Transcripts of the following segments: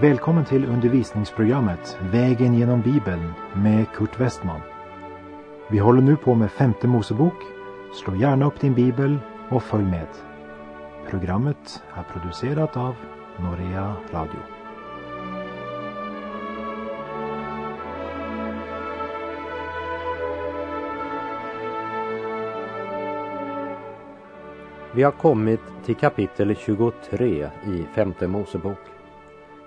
Välkommen till undervisningsprogrammet Vägen genom Bibeln med Kurt Westman. Vi håller nu på med femte Mosebok. Slå gärna upp din bibel och följ med. Programmet är producerat av Norea Radio. Vi har kommit till kapitel 23 i femte Mosebok.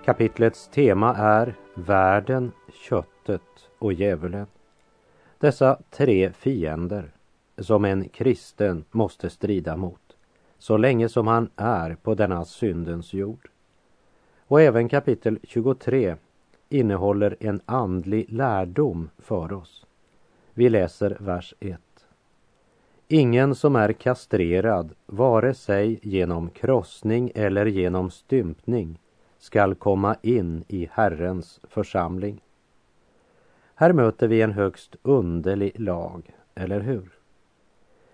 Kapitlets tema är världen, köttet och djävulen. Dessa tre fiender som en kristen måste strida mot så länge som han är på denna syndens jord. Och även kapitel 23 innehåller en andlig lärdom för oss. Vi läser vers 1. Ingen som är kastrerad, vare sig genom krossning eller genom stympning, skall komma in i Herrens församling. Här möter vi en högst underlig lag, eller hur?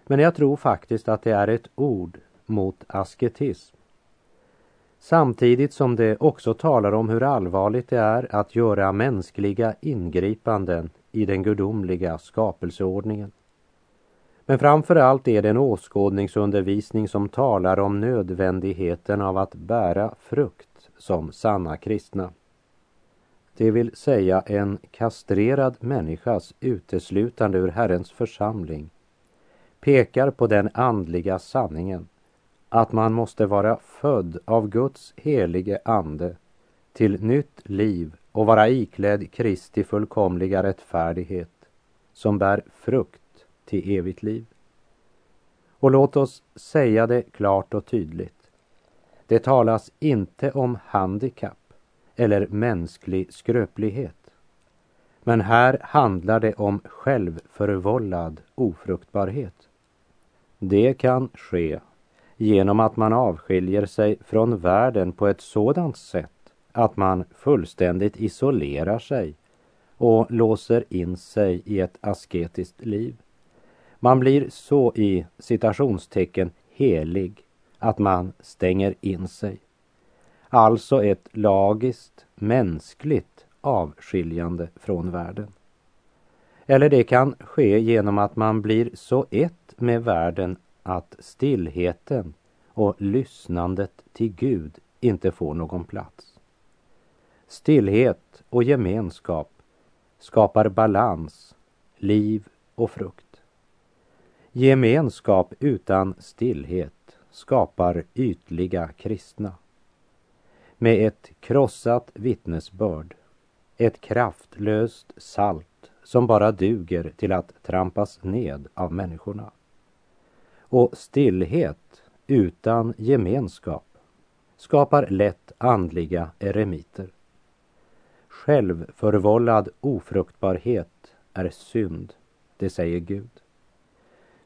Men jag tror faktiskt att det är ett ord mot asketism. Samtidigt som det också talar om hur allvarligt det är att göra mänskliga ingripanden i den gudomliga skapelseordningen. Men framför allt är det en åskådningsundervisning som talar om nödvändigheten av att bära frukt som sanna kristna. Det vill säga en kastrerad människas uteslutande ur Herrens församling pekar på den andliga sanningen att man måste vara född av Guds helige ande till nytt liv och vara iklädd Kristi fullkomliga rättfärdighet som bär frukt till evigt liv. Och låt oss säga det klart och tydligt. Det talas inte om handikapp eller mänsklig skröplighet. Men här handlar det om självförvållad ofruktbarhet. Det kan ske genom att man avskiljer sig från världen på ett sådant sätt att man fullständigt isolerar sig och låser in sig i ett asketiskt liv. Man blir så i citationstecken helig att man stänger in sig. Alltså ett lagiskt, mänskligt avskiljande från världen. Eller det kan ske genom att man blir så ett med världen att stillheten och lyssnandet till Gud inte får någon plats. Stillhet och gemenskap skapar balans, liv och frukt. Gemenskap utan stillhet skapar ytliga kristna. Med ett krossat vittnesbörd, ett kraftlöst salt som bara duger till att trampas ned av människorna. Och stillhet utan gemenskap skapar lätt andliga eremiter. Självförvållad ofruktbarhet är synd, det säger Gud.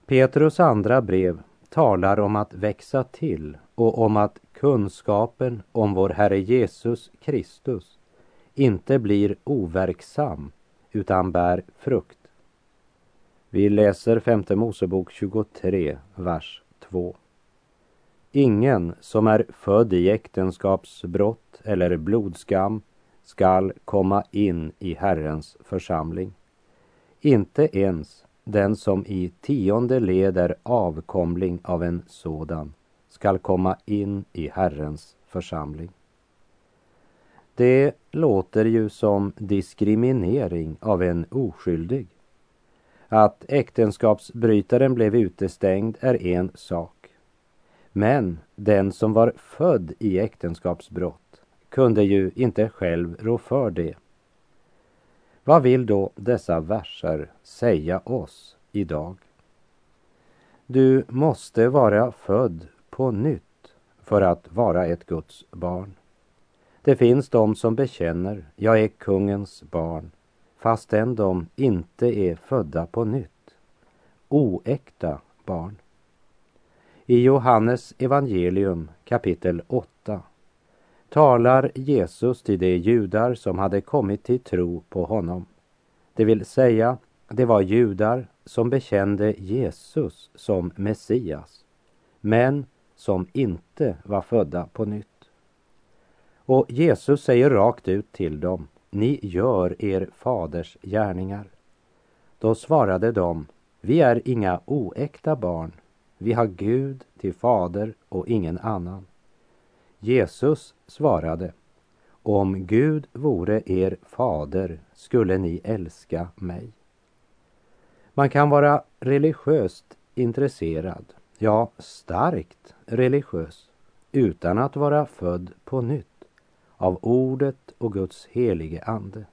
Petrus andra brev talar om att växa till och om att kunskapen om vår Herre Jesus Kristus inte blir overksam utan bär frukt. Vi läser femte Mosebok 23, vers 2. Ingen som är född i äktenskapsbrott eller blodskam skall komma in i Herrens församling. Inte ens den som i tionde led är avkomling av en sådan skall komma in i Herrens församling. Det låter ju som diskriminering av en oskyldig. Att äktenskapsbrytaren blev utestängd är en sak. Men den som var född i äktenskapsbrott kunde ju inte själv rå för det. Vad vill då dessa verser säga oss idag? Du måste vara född på nytt för att vara ett Guds barn. Det finns de som bekänner, jag är kungens barn, fastän de inte är födda på nytt. Oäkta barn. I Johannes evangelium kapitel 8 talar Jesus till de judar som hade kommit till tro på honom. Det vill säga, det var judar som bekände Jesus som Messias, men som inte var födda på nytt. Och Jesus säger rakt ut till dem, ni gör er faders gärningar. Då svarade de, vi är inga oäkta barn, vi har Gud till fader och ingen annan. Jesus svarade, om Gud vore er fader skulle ni älska mig. Man kan vara religiöst intresserad, ja starkt religiös, utan att vara född på nytt av ordet och Guds helige ande.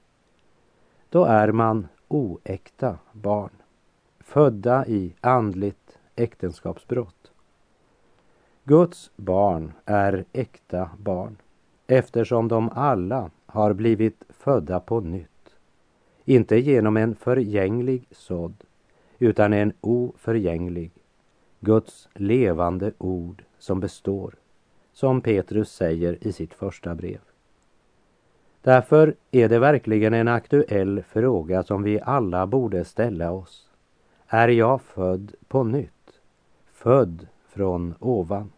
Då är man oäkta barn, födda i andligt äktenskapsbrott. Guds barn är äkta barn eftersom de alla har blivit födda på nytt. Inte genom en förgänglig sådd utan en oförgänglig, Guds levande ord som består, som Petrus säger i sitt första brev. Därför är det verkligen en aktuell fråga som vi alla borde ställa oss. Är jag född på nytt? Född från ovan?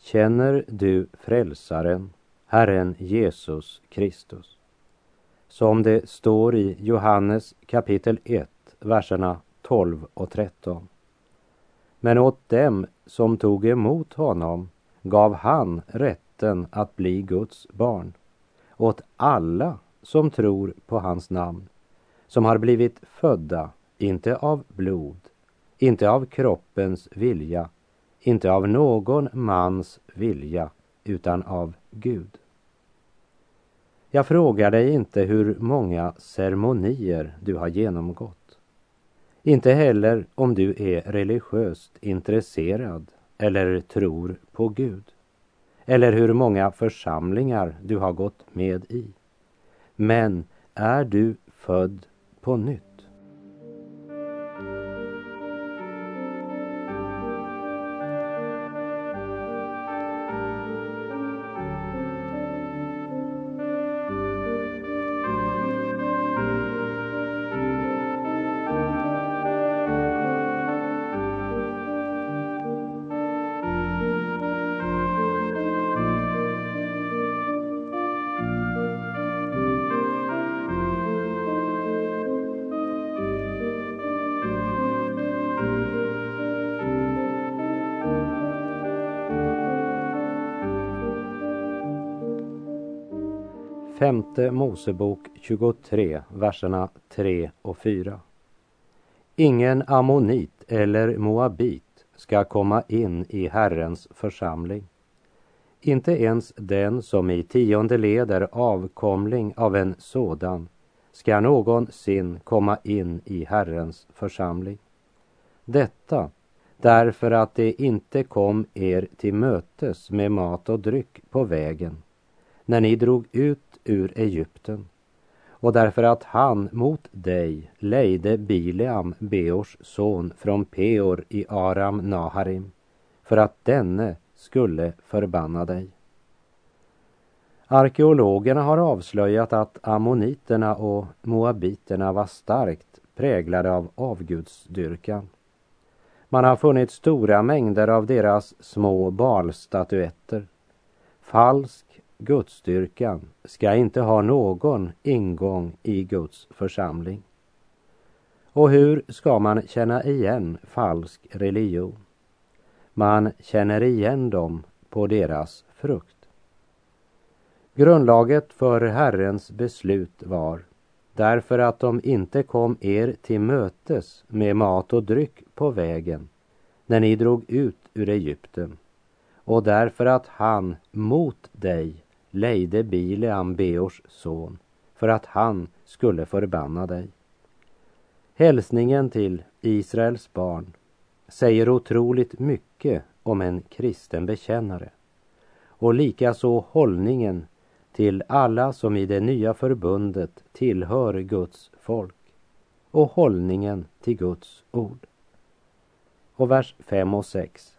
Känner du frälsaren, Herren Jesus Kristus? Som det står i Johannes kapitel 1, verserna 12 och 13. Men åt dem som tog emot honom gav han rätten att bli Guds barn åt alla som tror på hans namn, som har blivit födda, inte av blod, inte av kroppens vilja, inte av någon mans vilja, utan av Gud. Jag frågar dig inte hur många ceremonier du har genomgått. Inte heller om du är religiöst intresserad eller tror på Gud eller hur många församlingar du har gått med i. Men är du född på nytt? Femte Mosebok 23, verserna 3 och 4. Ingen ammonit eller moabit ska komma in i Herrens församling. Inte ens den som i tionde led är avkomling av en sådan ska någonsin komma in i Herrens församling. Detta därför att det inte kom er till mötes med mat och dryck på vägen när ni drog ut ur Egypten och därför att han mot dig lejde Bileam, Beors son, från Peor i Aram Naharim för att denne skulle förbanna dig. Arkeologerna har avslöjat att ammoniterna och moabiterna var starkt präglade av avgudsdyrkan. Man har funnit stora mängder av deras små balstatyetter, falsk Gudsstyrkan ska inte ha någon ingång i Guds församling. Och hur ska man känna igen falsk religion? Man känner igen dem på deras frukt. Grundlaget för Herrens beslut var därför att de inte kom er till mötes med mat och dryck på vägen när ni drog ut ur Egypten och därför att han mot dig lejde Bileam Beors son för att han skulle förbanna dig. Hälsningen till Israels barn säger otroligt mycket om en kristen bekännare och likaså hållningen till alla som i det nya förbundet tillhör Guds folk och hållningen till Guds ord. Och vers 5 och 6.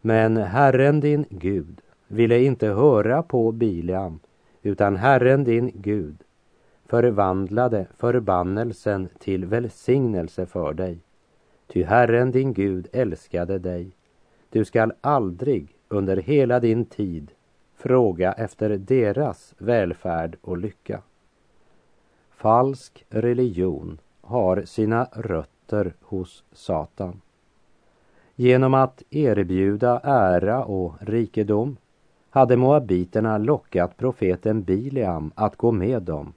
Men Herren din Gud ville inte höra på Bileam, utan Herren din Gud förvandlade förbannelsen till välsignelse för dig. Ty Herren din Gud älskade dig. Du skall aldrig under hela din tid fråga efter deras välfärd och lycka. Falsk religion har sina rötter hos Satan. Genom att erbjuda ära och rikedom hade moabiterna lockat profeten Bileam att gå med dem.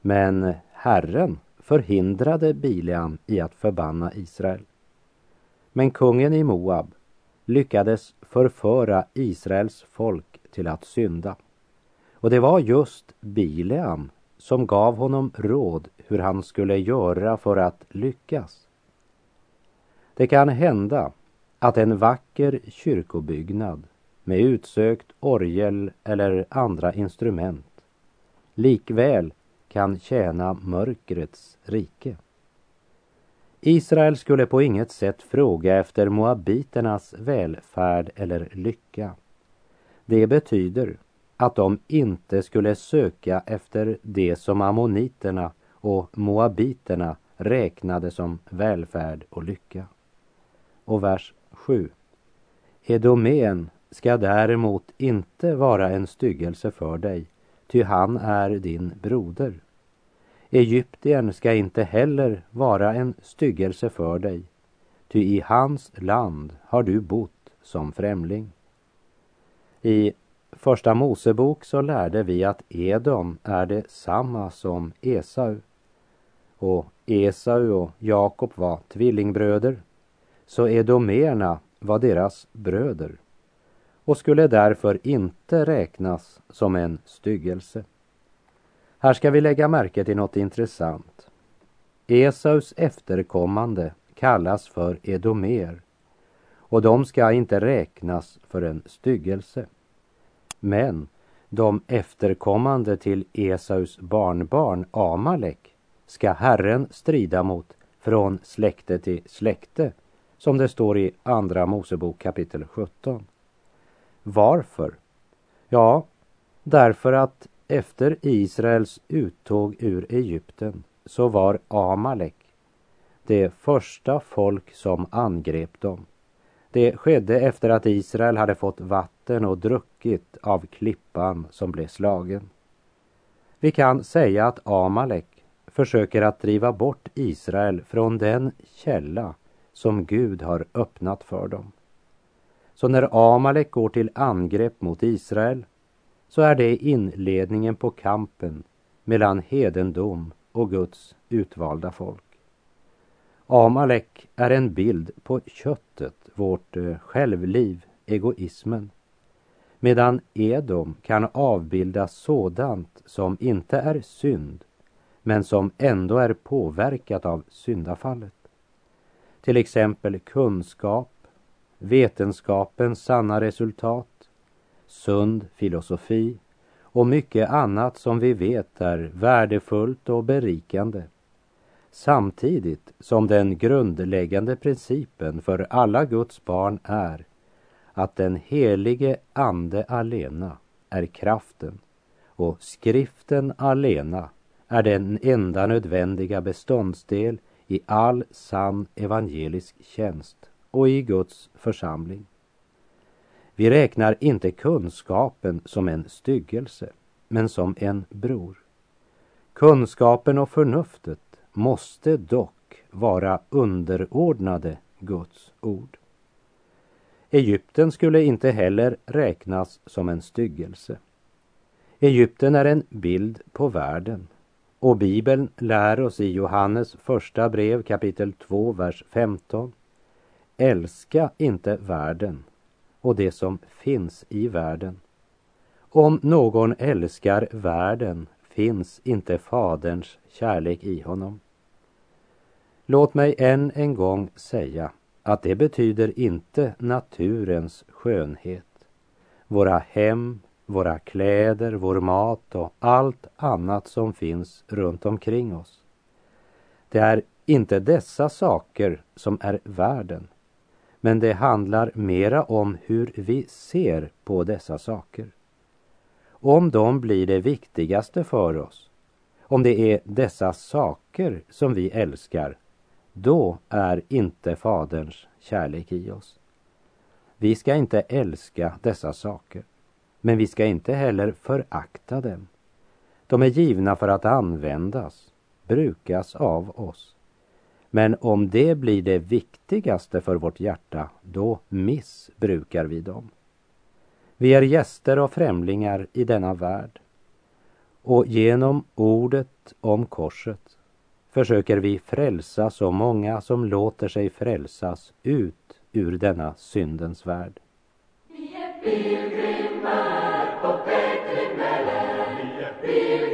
Men Herren förhindrade Bileam i att förbanna Israel. Men kungen i Moab lyckades förföra Israels folk till att synda. Och det var just Bileam som gav honom råd hur han skulle göra för att lyckas. Det kan hända att en vacker kyrkobyggnad med utsökt orgel eller andra instrument likväl kan tjäna mörkrets rike. Israel skulle på inget sätt fråga efter moabiternas välfärd eller lycka. Det betyder att de inte skulle söka efter det som ammoniterna och moabiterna räknade som välfärd och lycka. Och vers 7. Edomén ska däremot inte vara en styggelse för dig, ty han är din broder. Egyptien ska inte heller vara en styggelse för dig, ty i hans land har du bott som främling. I Första Mosebok så lärde vi att Edom är detsamma som Esau. Och Esau och Jakob var tvillingbröder, så edomerna var deras bröder och skulle därför inte räknas som en styggelse. Här ska vi lägga märke till något intressant. Esaus efterkommande kallas för edomer och de ska inte räknas för en styggelse. Men de efterkommande till Esaus barnbarn Amalek ska Herren strida mot från släkte till släkte, som det står i Andra Mosebok kapitel 17. Varför? Ja, därför att efter Israels uttåg ur Egypten så var Amalek det första folk som angrep dem. Det skedde efter att Israel hade fått vatten och druckit av klippan som blev slagen. Vi kan säga att Amalek försöker att driva bort Israel från den källa som Gud har öppnat för dem. Så när Amalek går till angrepp mot Israel så är det inledningen på kampen mellan hedendom och Guds utvalda folk. Amalek är en bild på köttet, vårt eh, självliv, egoismen. Medan Edom kan avbilda sådant som inte är synd, men som ändå är påverkat av syndafallet. Till exempel kunskap, vetenskapens sanna resultat, sund filosofi och mycket annat som vi vet är värdefullt och berikande. Samtidigt som den grundläggande principen för alla Guds barn är att den helige Ande alena är kraften och skriften alena är den enda nödvändiga beståndsdel i all sann evangelisk tjänst och i Guds församling. Vi räknar inte kunskapen som en styggelse, men som en bror. Kunskapen och förnuftet måste dock vara underordnade Guds ord. Egypten skulle inte heller räknas som en styggelse. Egypten är en bild på världen och Bibeln lär oss i Johannes första brev kapitel 2, vers 15. Älska inte världen och det som finns i världen. Om någon älskar världen finns inte Faderns kärlek i honom. Låt mig än en gång säga att det betyder inte naturens skönhet. Våra hem, våra kläder, vår mat och allt annat som finns runt omkring oss. Det är inte dessa saker som är världen, men det handlar mera om hur vi ser på dessa saker. Om de blir det viktigaste för oss, om det är dessa saker som vi älskar, då är inte Faderns kärlek i oss. Vi ska inte älska dessa saker, men vi ska inte heller förakta dem. De är givna för att användas, brukas av oss. Men om det blir det viktigaste för vårt hjärta, då missbrukar vi dem. Vi är gäster och främlingar i denna värld. Och genom ordet om korset försöker vi frälsa så många som låter sig frälsas ut ur denna syndens värld. Vi är pilgrimer på Petrimellen. Vi är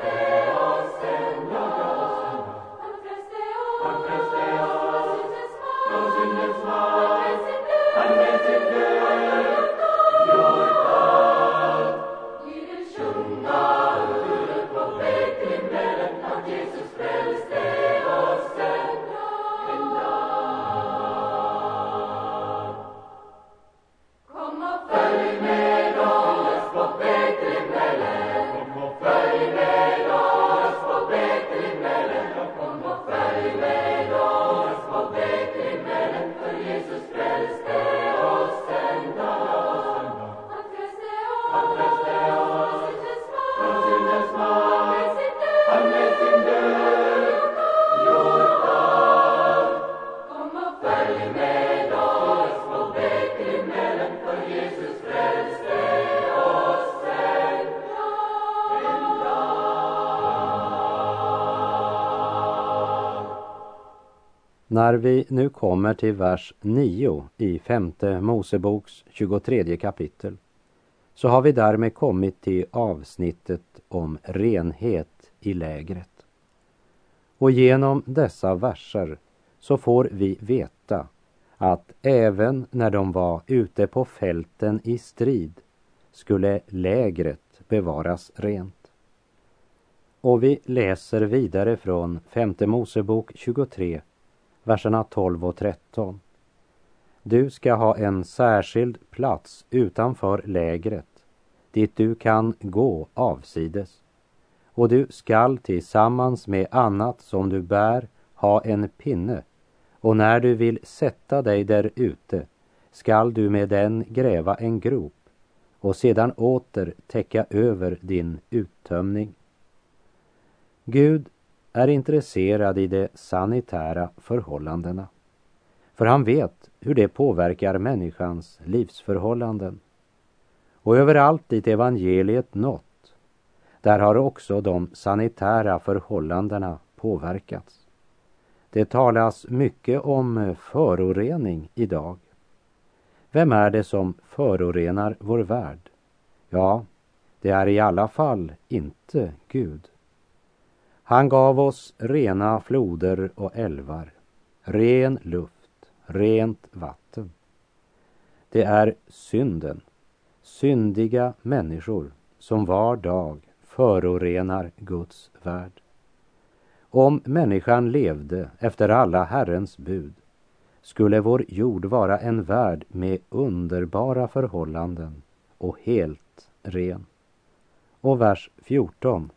När vi nu kommer till vers 9 i femte Moseboks 23 kapitel så har vi därmed kommit till avsnittet om renhet i lägret. Och genom dessa verser så får vi veta att även när de var ute på fälten i strid skulle lägret bevaras rent. Och vi läser vidare från femte Mosebok 23, verserna 12 och 13. Du ska ha en särskild plats utanför lägret, dit du kan gå avsides. Och du skall tillsammans med annat som du bär ha en pinne, och när du vill sätta dig där ute skall du med den gräva en grop och sedan åter täcka över din uttömning. Gud är intresserad i de sanitära förhållandena. För han vet hur det påverkar människans livsförhållanden. Och överallt dit evangeliet nått, där har också de sanitära förhållandena påverkats. Det talas mycket om förorening idag. Vem är det som förorenar vår värld? Ja, det är i alla fall inte Gud. Han gav oss rena floder och älvar, ren luft, rent vatten. Det är synden, syndiga människor som var dag förorenar Guds värld. Om människan levde efter alla Herrens bud skulle vår jord vara en värld med underbara förhållanden och helt ren. Och vers 14.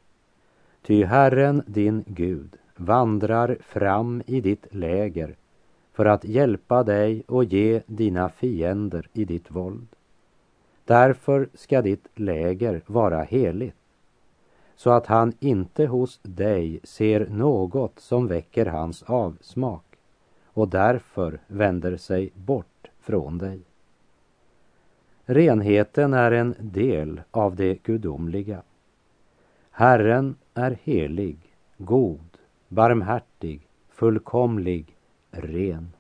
Ty Herren din Gud vandrar fram i ditt läger för att hjälpa dig och ge dina fiender i ditt våld. Därför ska ditt läger vara heligt så att han inte hos dig ser något som väcker hans avsmak och därför vänder sig bort från dig. Renheten är en del av det gudomliga. Herren är helig, god, barmhärtig, fullkomlig, ren.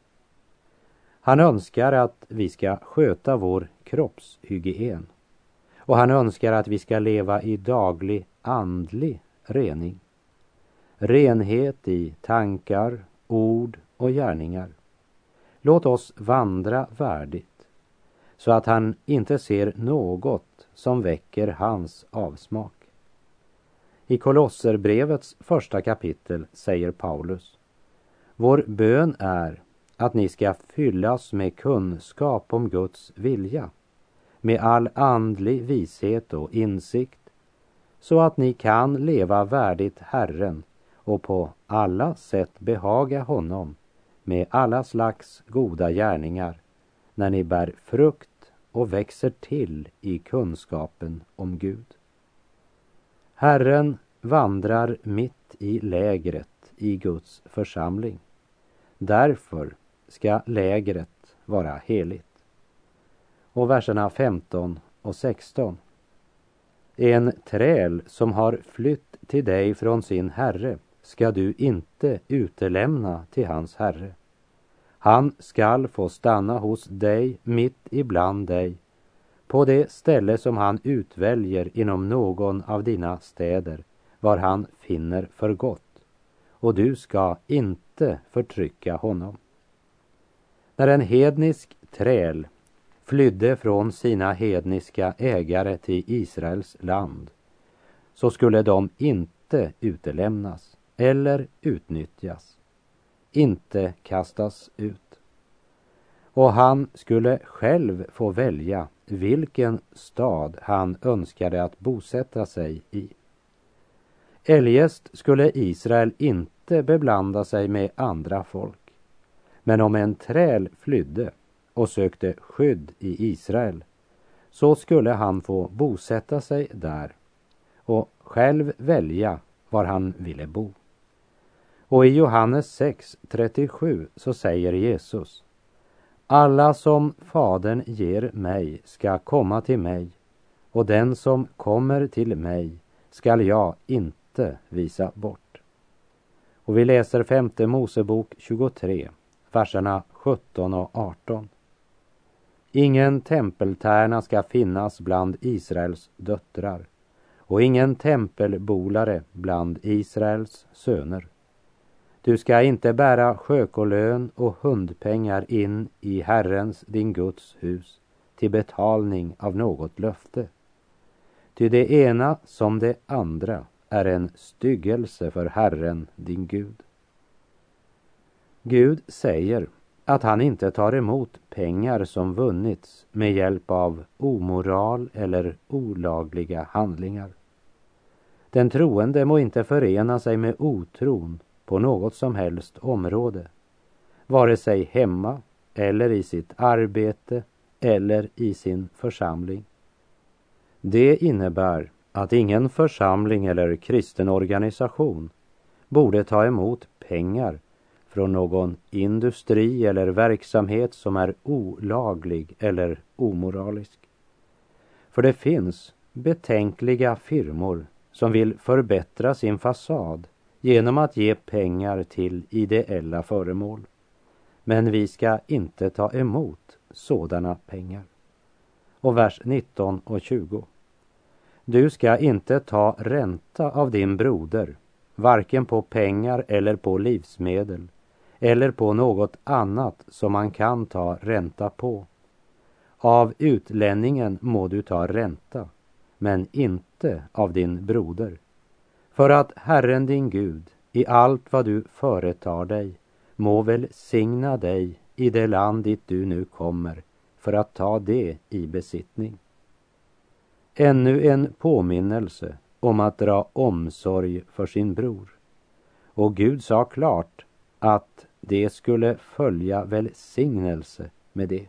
Han önskar att vi ska sköta vår kroppshygien och han önskar att vi ska leva i daglig andlig rening. Renhet i tankar, ord och gärningar. Låt oss vandra värdigt så att han inte ser något som väcker hans avsmak. I Kolosserbrevets första kapitel säger Paulus Vår bön är att ni ska fyllas med kunskap om Guds vilja med all andlig vishet och insikt så att ni kan leva värdigt Herren och på alla sätt behaga honom med alla slags goda gärningar när ni bär frukt och växer till i kunskapen om Gud. Herren vandrar mitt i lägret i Guds församling. Därför ska lägret vara heligt. Och verserna 15 och 16. En träl som har flytt till dig från sin herre ska du inte utelämna till hans herre. Han skall få stanna hos dig mitt ibland dig på det ställe som han utväljer inom någon av dina städer var han finner för gott och du ska inte förtrycka honom. När en hednisk träl flydde från sina hedniska ägare till Israels land så skulle de inte utelämnas eller utnyttjas, inte kastas ut. Och han skulle själv få välja vilken stad han önskade att bosätta sig i. Eljest skulle Israel inte beblanda sig med andra folk. Men om en träl flydde och sökte skydd i Israel så skulle han få bosätta sig där och själv välja var han ville bo. Och i Johannes 6.37 så säger Jesus Alla som Fadern ger mig ska komma till mig och den som kommer till mig skall jag inte visa bort. Och vi läser femte Mosebok 23, verserna 17 och 18. Ingen tempeltärna ska finnas bland Israels döttrar och ingen tempelbolare bland Israels söner. Du ska inte bära sjökolön och hundpengar in i Herrens, din Guds hus till betalning av något löfte. Ty det ena som det andra är en styggelse för Herren, din Gud. Gud säger att han inte tar emot pengar som vunnits med hjälp av omoral eller olagliga handlingar. Den troende må inte förena sig med otron på något som helst område, vare sig hemma eller i sitt arbete eller i sin församling. Det innebär att ingen församling eller kristen organisation borde ta emot pengar från någon industri eller verksamhet som är olaglig eller omoralisk. För det finns betänkliga firmor som vill förbättra sin fasad genom att ge pengar till ideella föremål. Men vi ska inte ta emot sådana pengar. Och vers 19 och 20. Du ska inte ta ränta av din broder, varken på pengar eller på livsmedel, eller på något annat som man kan ta ränta på. Av utlänningen må du ta ränta, men inte av din broder. För att Herren din Gud i allt vad du företar dig må välsigna dig i det land dit du nu kommer för att ta det i besittning. Ännu en påminnelse om att dra omsorg för sin bror. Och Gud sa klart att det skulle följa välsignelse med det.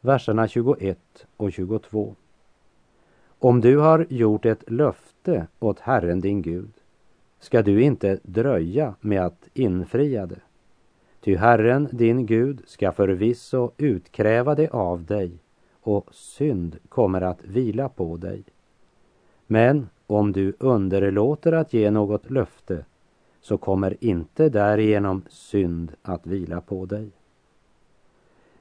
Verserna 21 och 22. Om du har gjort ett löfte åt Herren din Gud ska du inte dröja med att infria det. Ty Herren din Gud ska förvisso utkräva det av dig och synd kommer att vila på dig. Men om du underlåter att ge något löfte så kommer inte därigenom synd att vila på dig.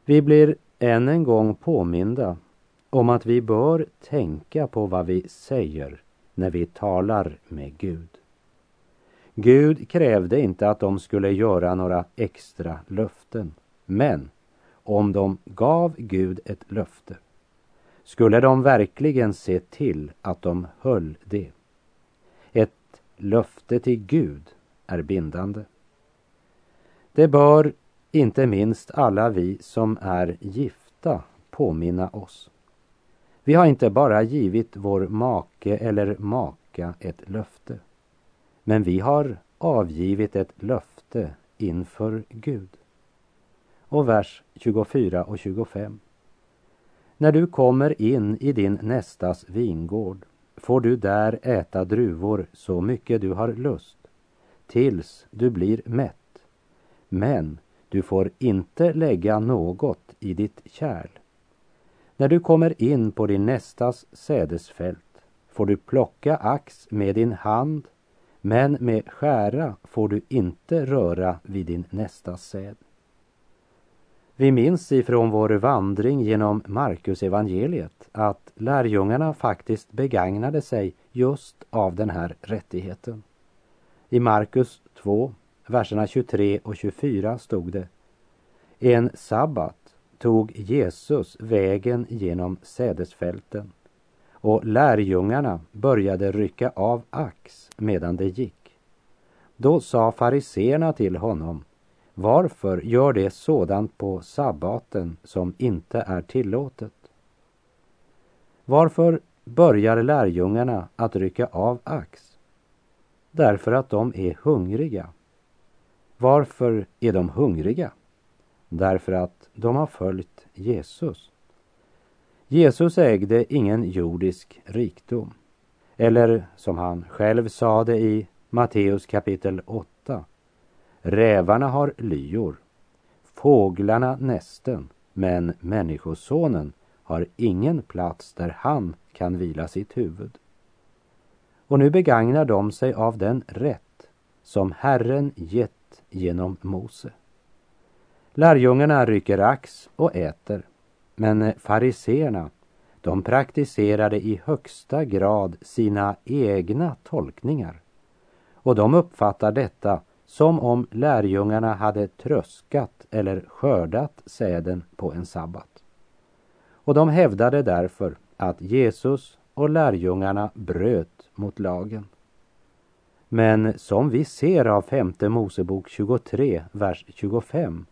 Vi blir än en gång påminda om att vi bör tänka på vad vi säger när vi talar med Gud. Gud krävde inte att de skulle göra några extra löften. Men om de gav Gud ett löfte skulle de verkligen se till att de höll det. Ett löfte till Gud är bindande. Det bör inte minst alla vi som är gifta påminna oss. Vi har inte bara givit vår make eller maka ett löfte. Men vi har avgivit ett löfte inför Gud. Och vers 24 och 25. När du kommer in i din nästas vingård får du där äta druvor så mycket du har lust, tills du blir mätt. Men du får inte lägga något i ditt kärl. När du kommer in på din nästas sädesfält får du plocka ax med din hand men med skära får du inte röra vid din nästa säd. Vi minns ifrån vår vandring genom Markus evangeliet att lärjungarna faktiskt begagnade sig just av den här rättigheten. I Markus 2, verserna 23 och 24 stod det En sabbat tog Jesus vägen genom sädesfälten och lärjungarna började rycka av ax medan det gick. Då sa fariseerna till honom, varför gör det sådant på sabbaten som inte är tillåtet? Varför börjar lärjungarna att rycka av ax? Därför att de är hungriga. Varför är de hungriga? Därför att de har följt Jesus. Jesus ägde ingen jordisk rikdom. Eller som han själv sade i Matteus kapitel 8. Rävarna har lyor, fåglarna nästen, men Människosonen har ingen plats där han kan vila sitt huvud. Och nu begagnar de sig av den rätt som Herren gett genom Mose. Lärjungarna rycker ax och äter. Men fariseerna, de praktiserade i högsta grad sina egna tolkningar. Och de uppfattar detta som om lärjungarna hade tröskat eller skördat säden på en sabbat. Och de hävdade därför att Jesus och lärjungarna bröt mot lagen. Men som vi ser av femte Mosebok 23, vers 25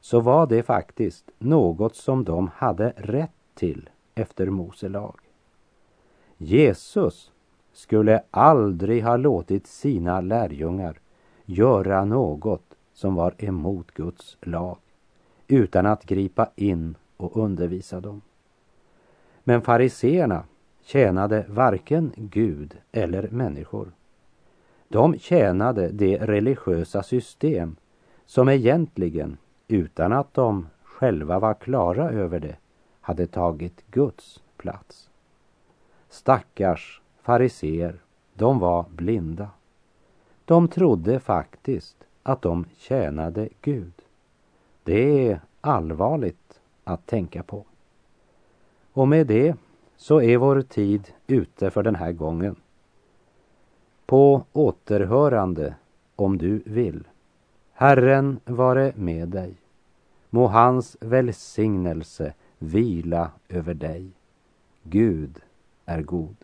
så var det faktiskt något som de hade rätt till efter Mose lag. Jesus skulle aldrig ha låtit sina lärjungar göra något som var emot Guds lag utan att gripa in och undervisa dem. Men fariseerna tjänade varken Gud eller människor. De tjänade det religiösa system som egentligen utan att de själva var klara över det, hade tagit Guds plats. Stackars fariseer, de var blinda. De trodde faktiskt att de tjänade Gud. Det är allvarligt att tänka på. Och med det så är vår tid ute för den här gången. På återhörande om du vill. Herren vare med dig. Må hans välsignelse vila över dig. Gud är god.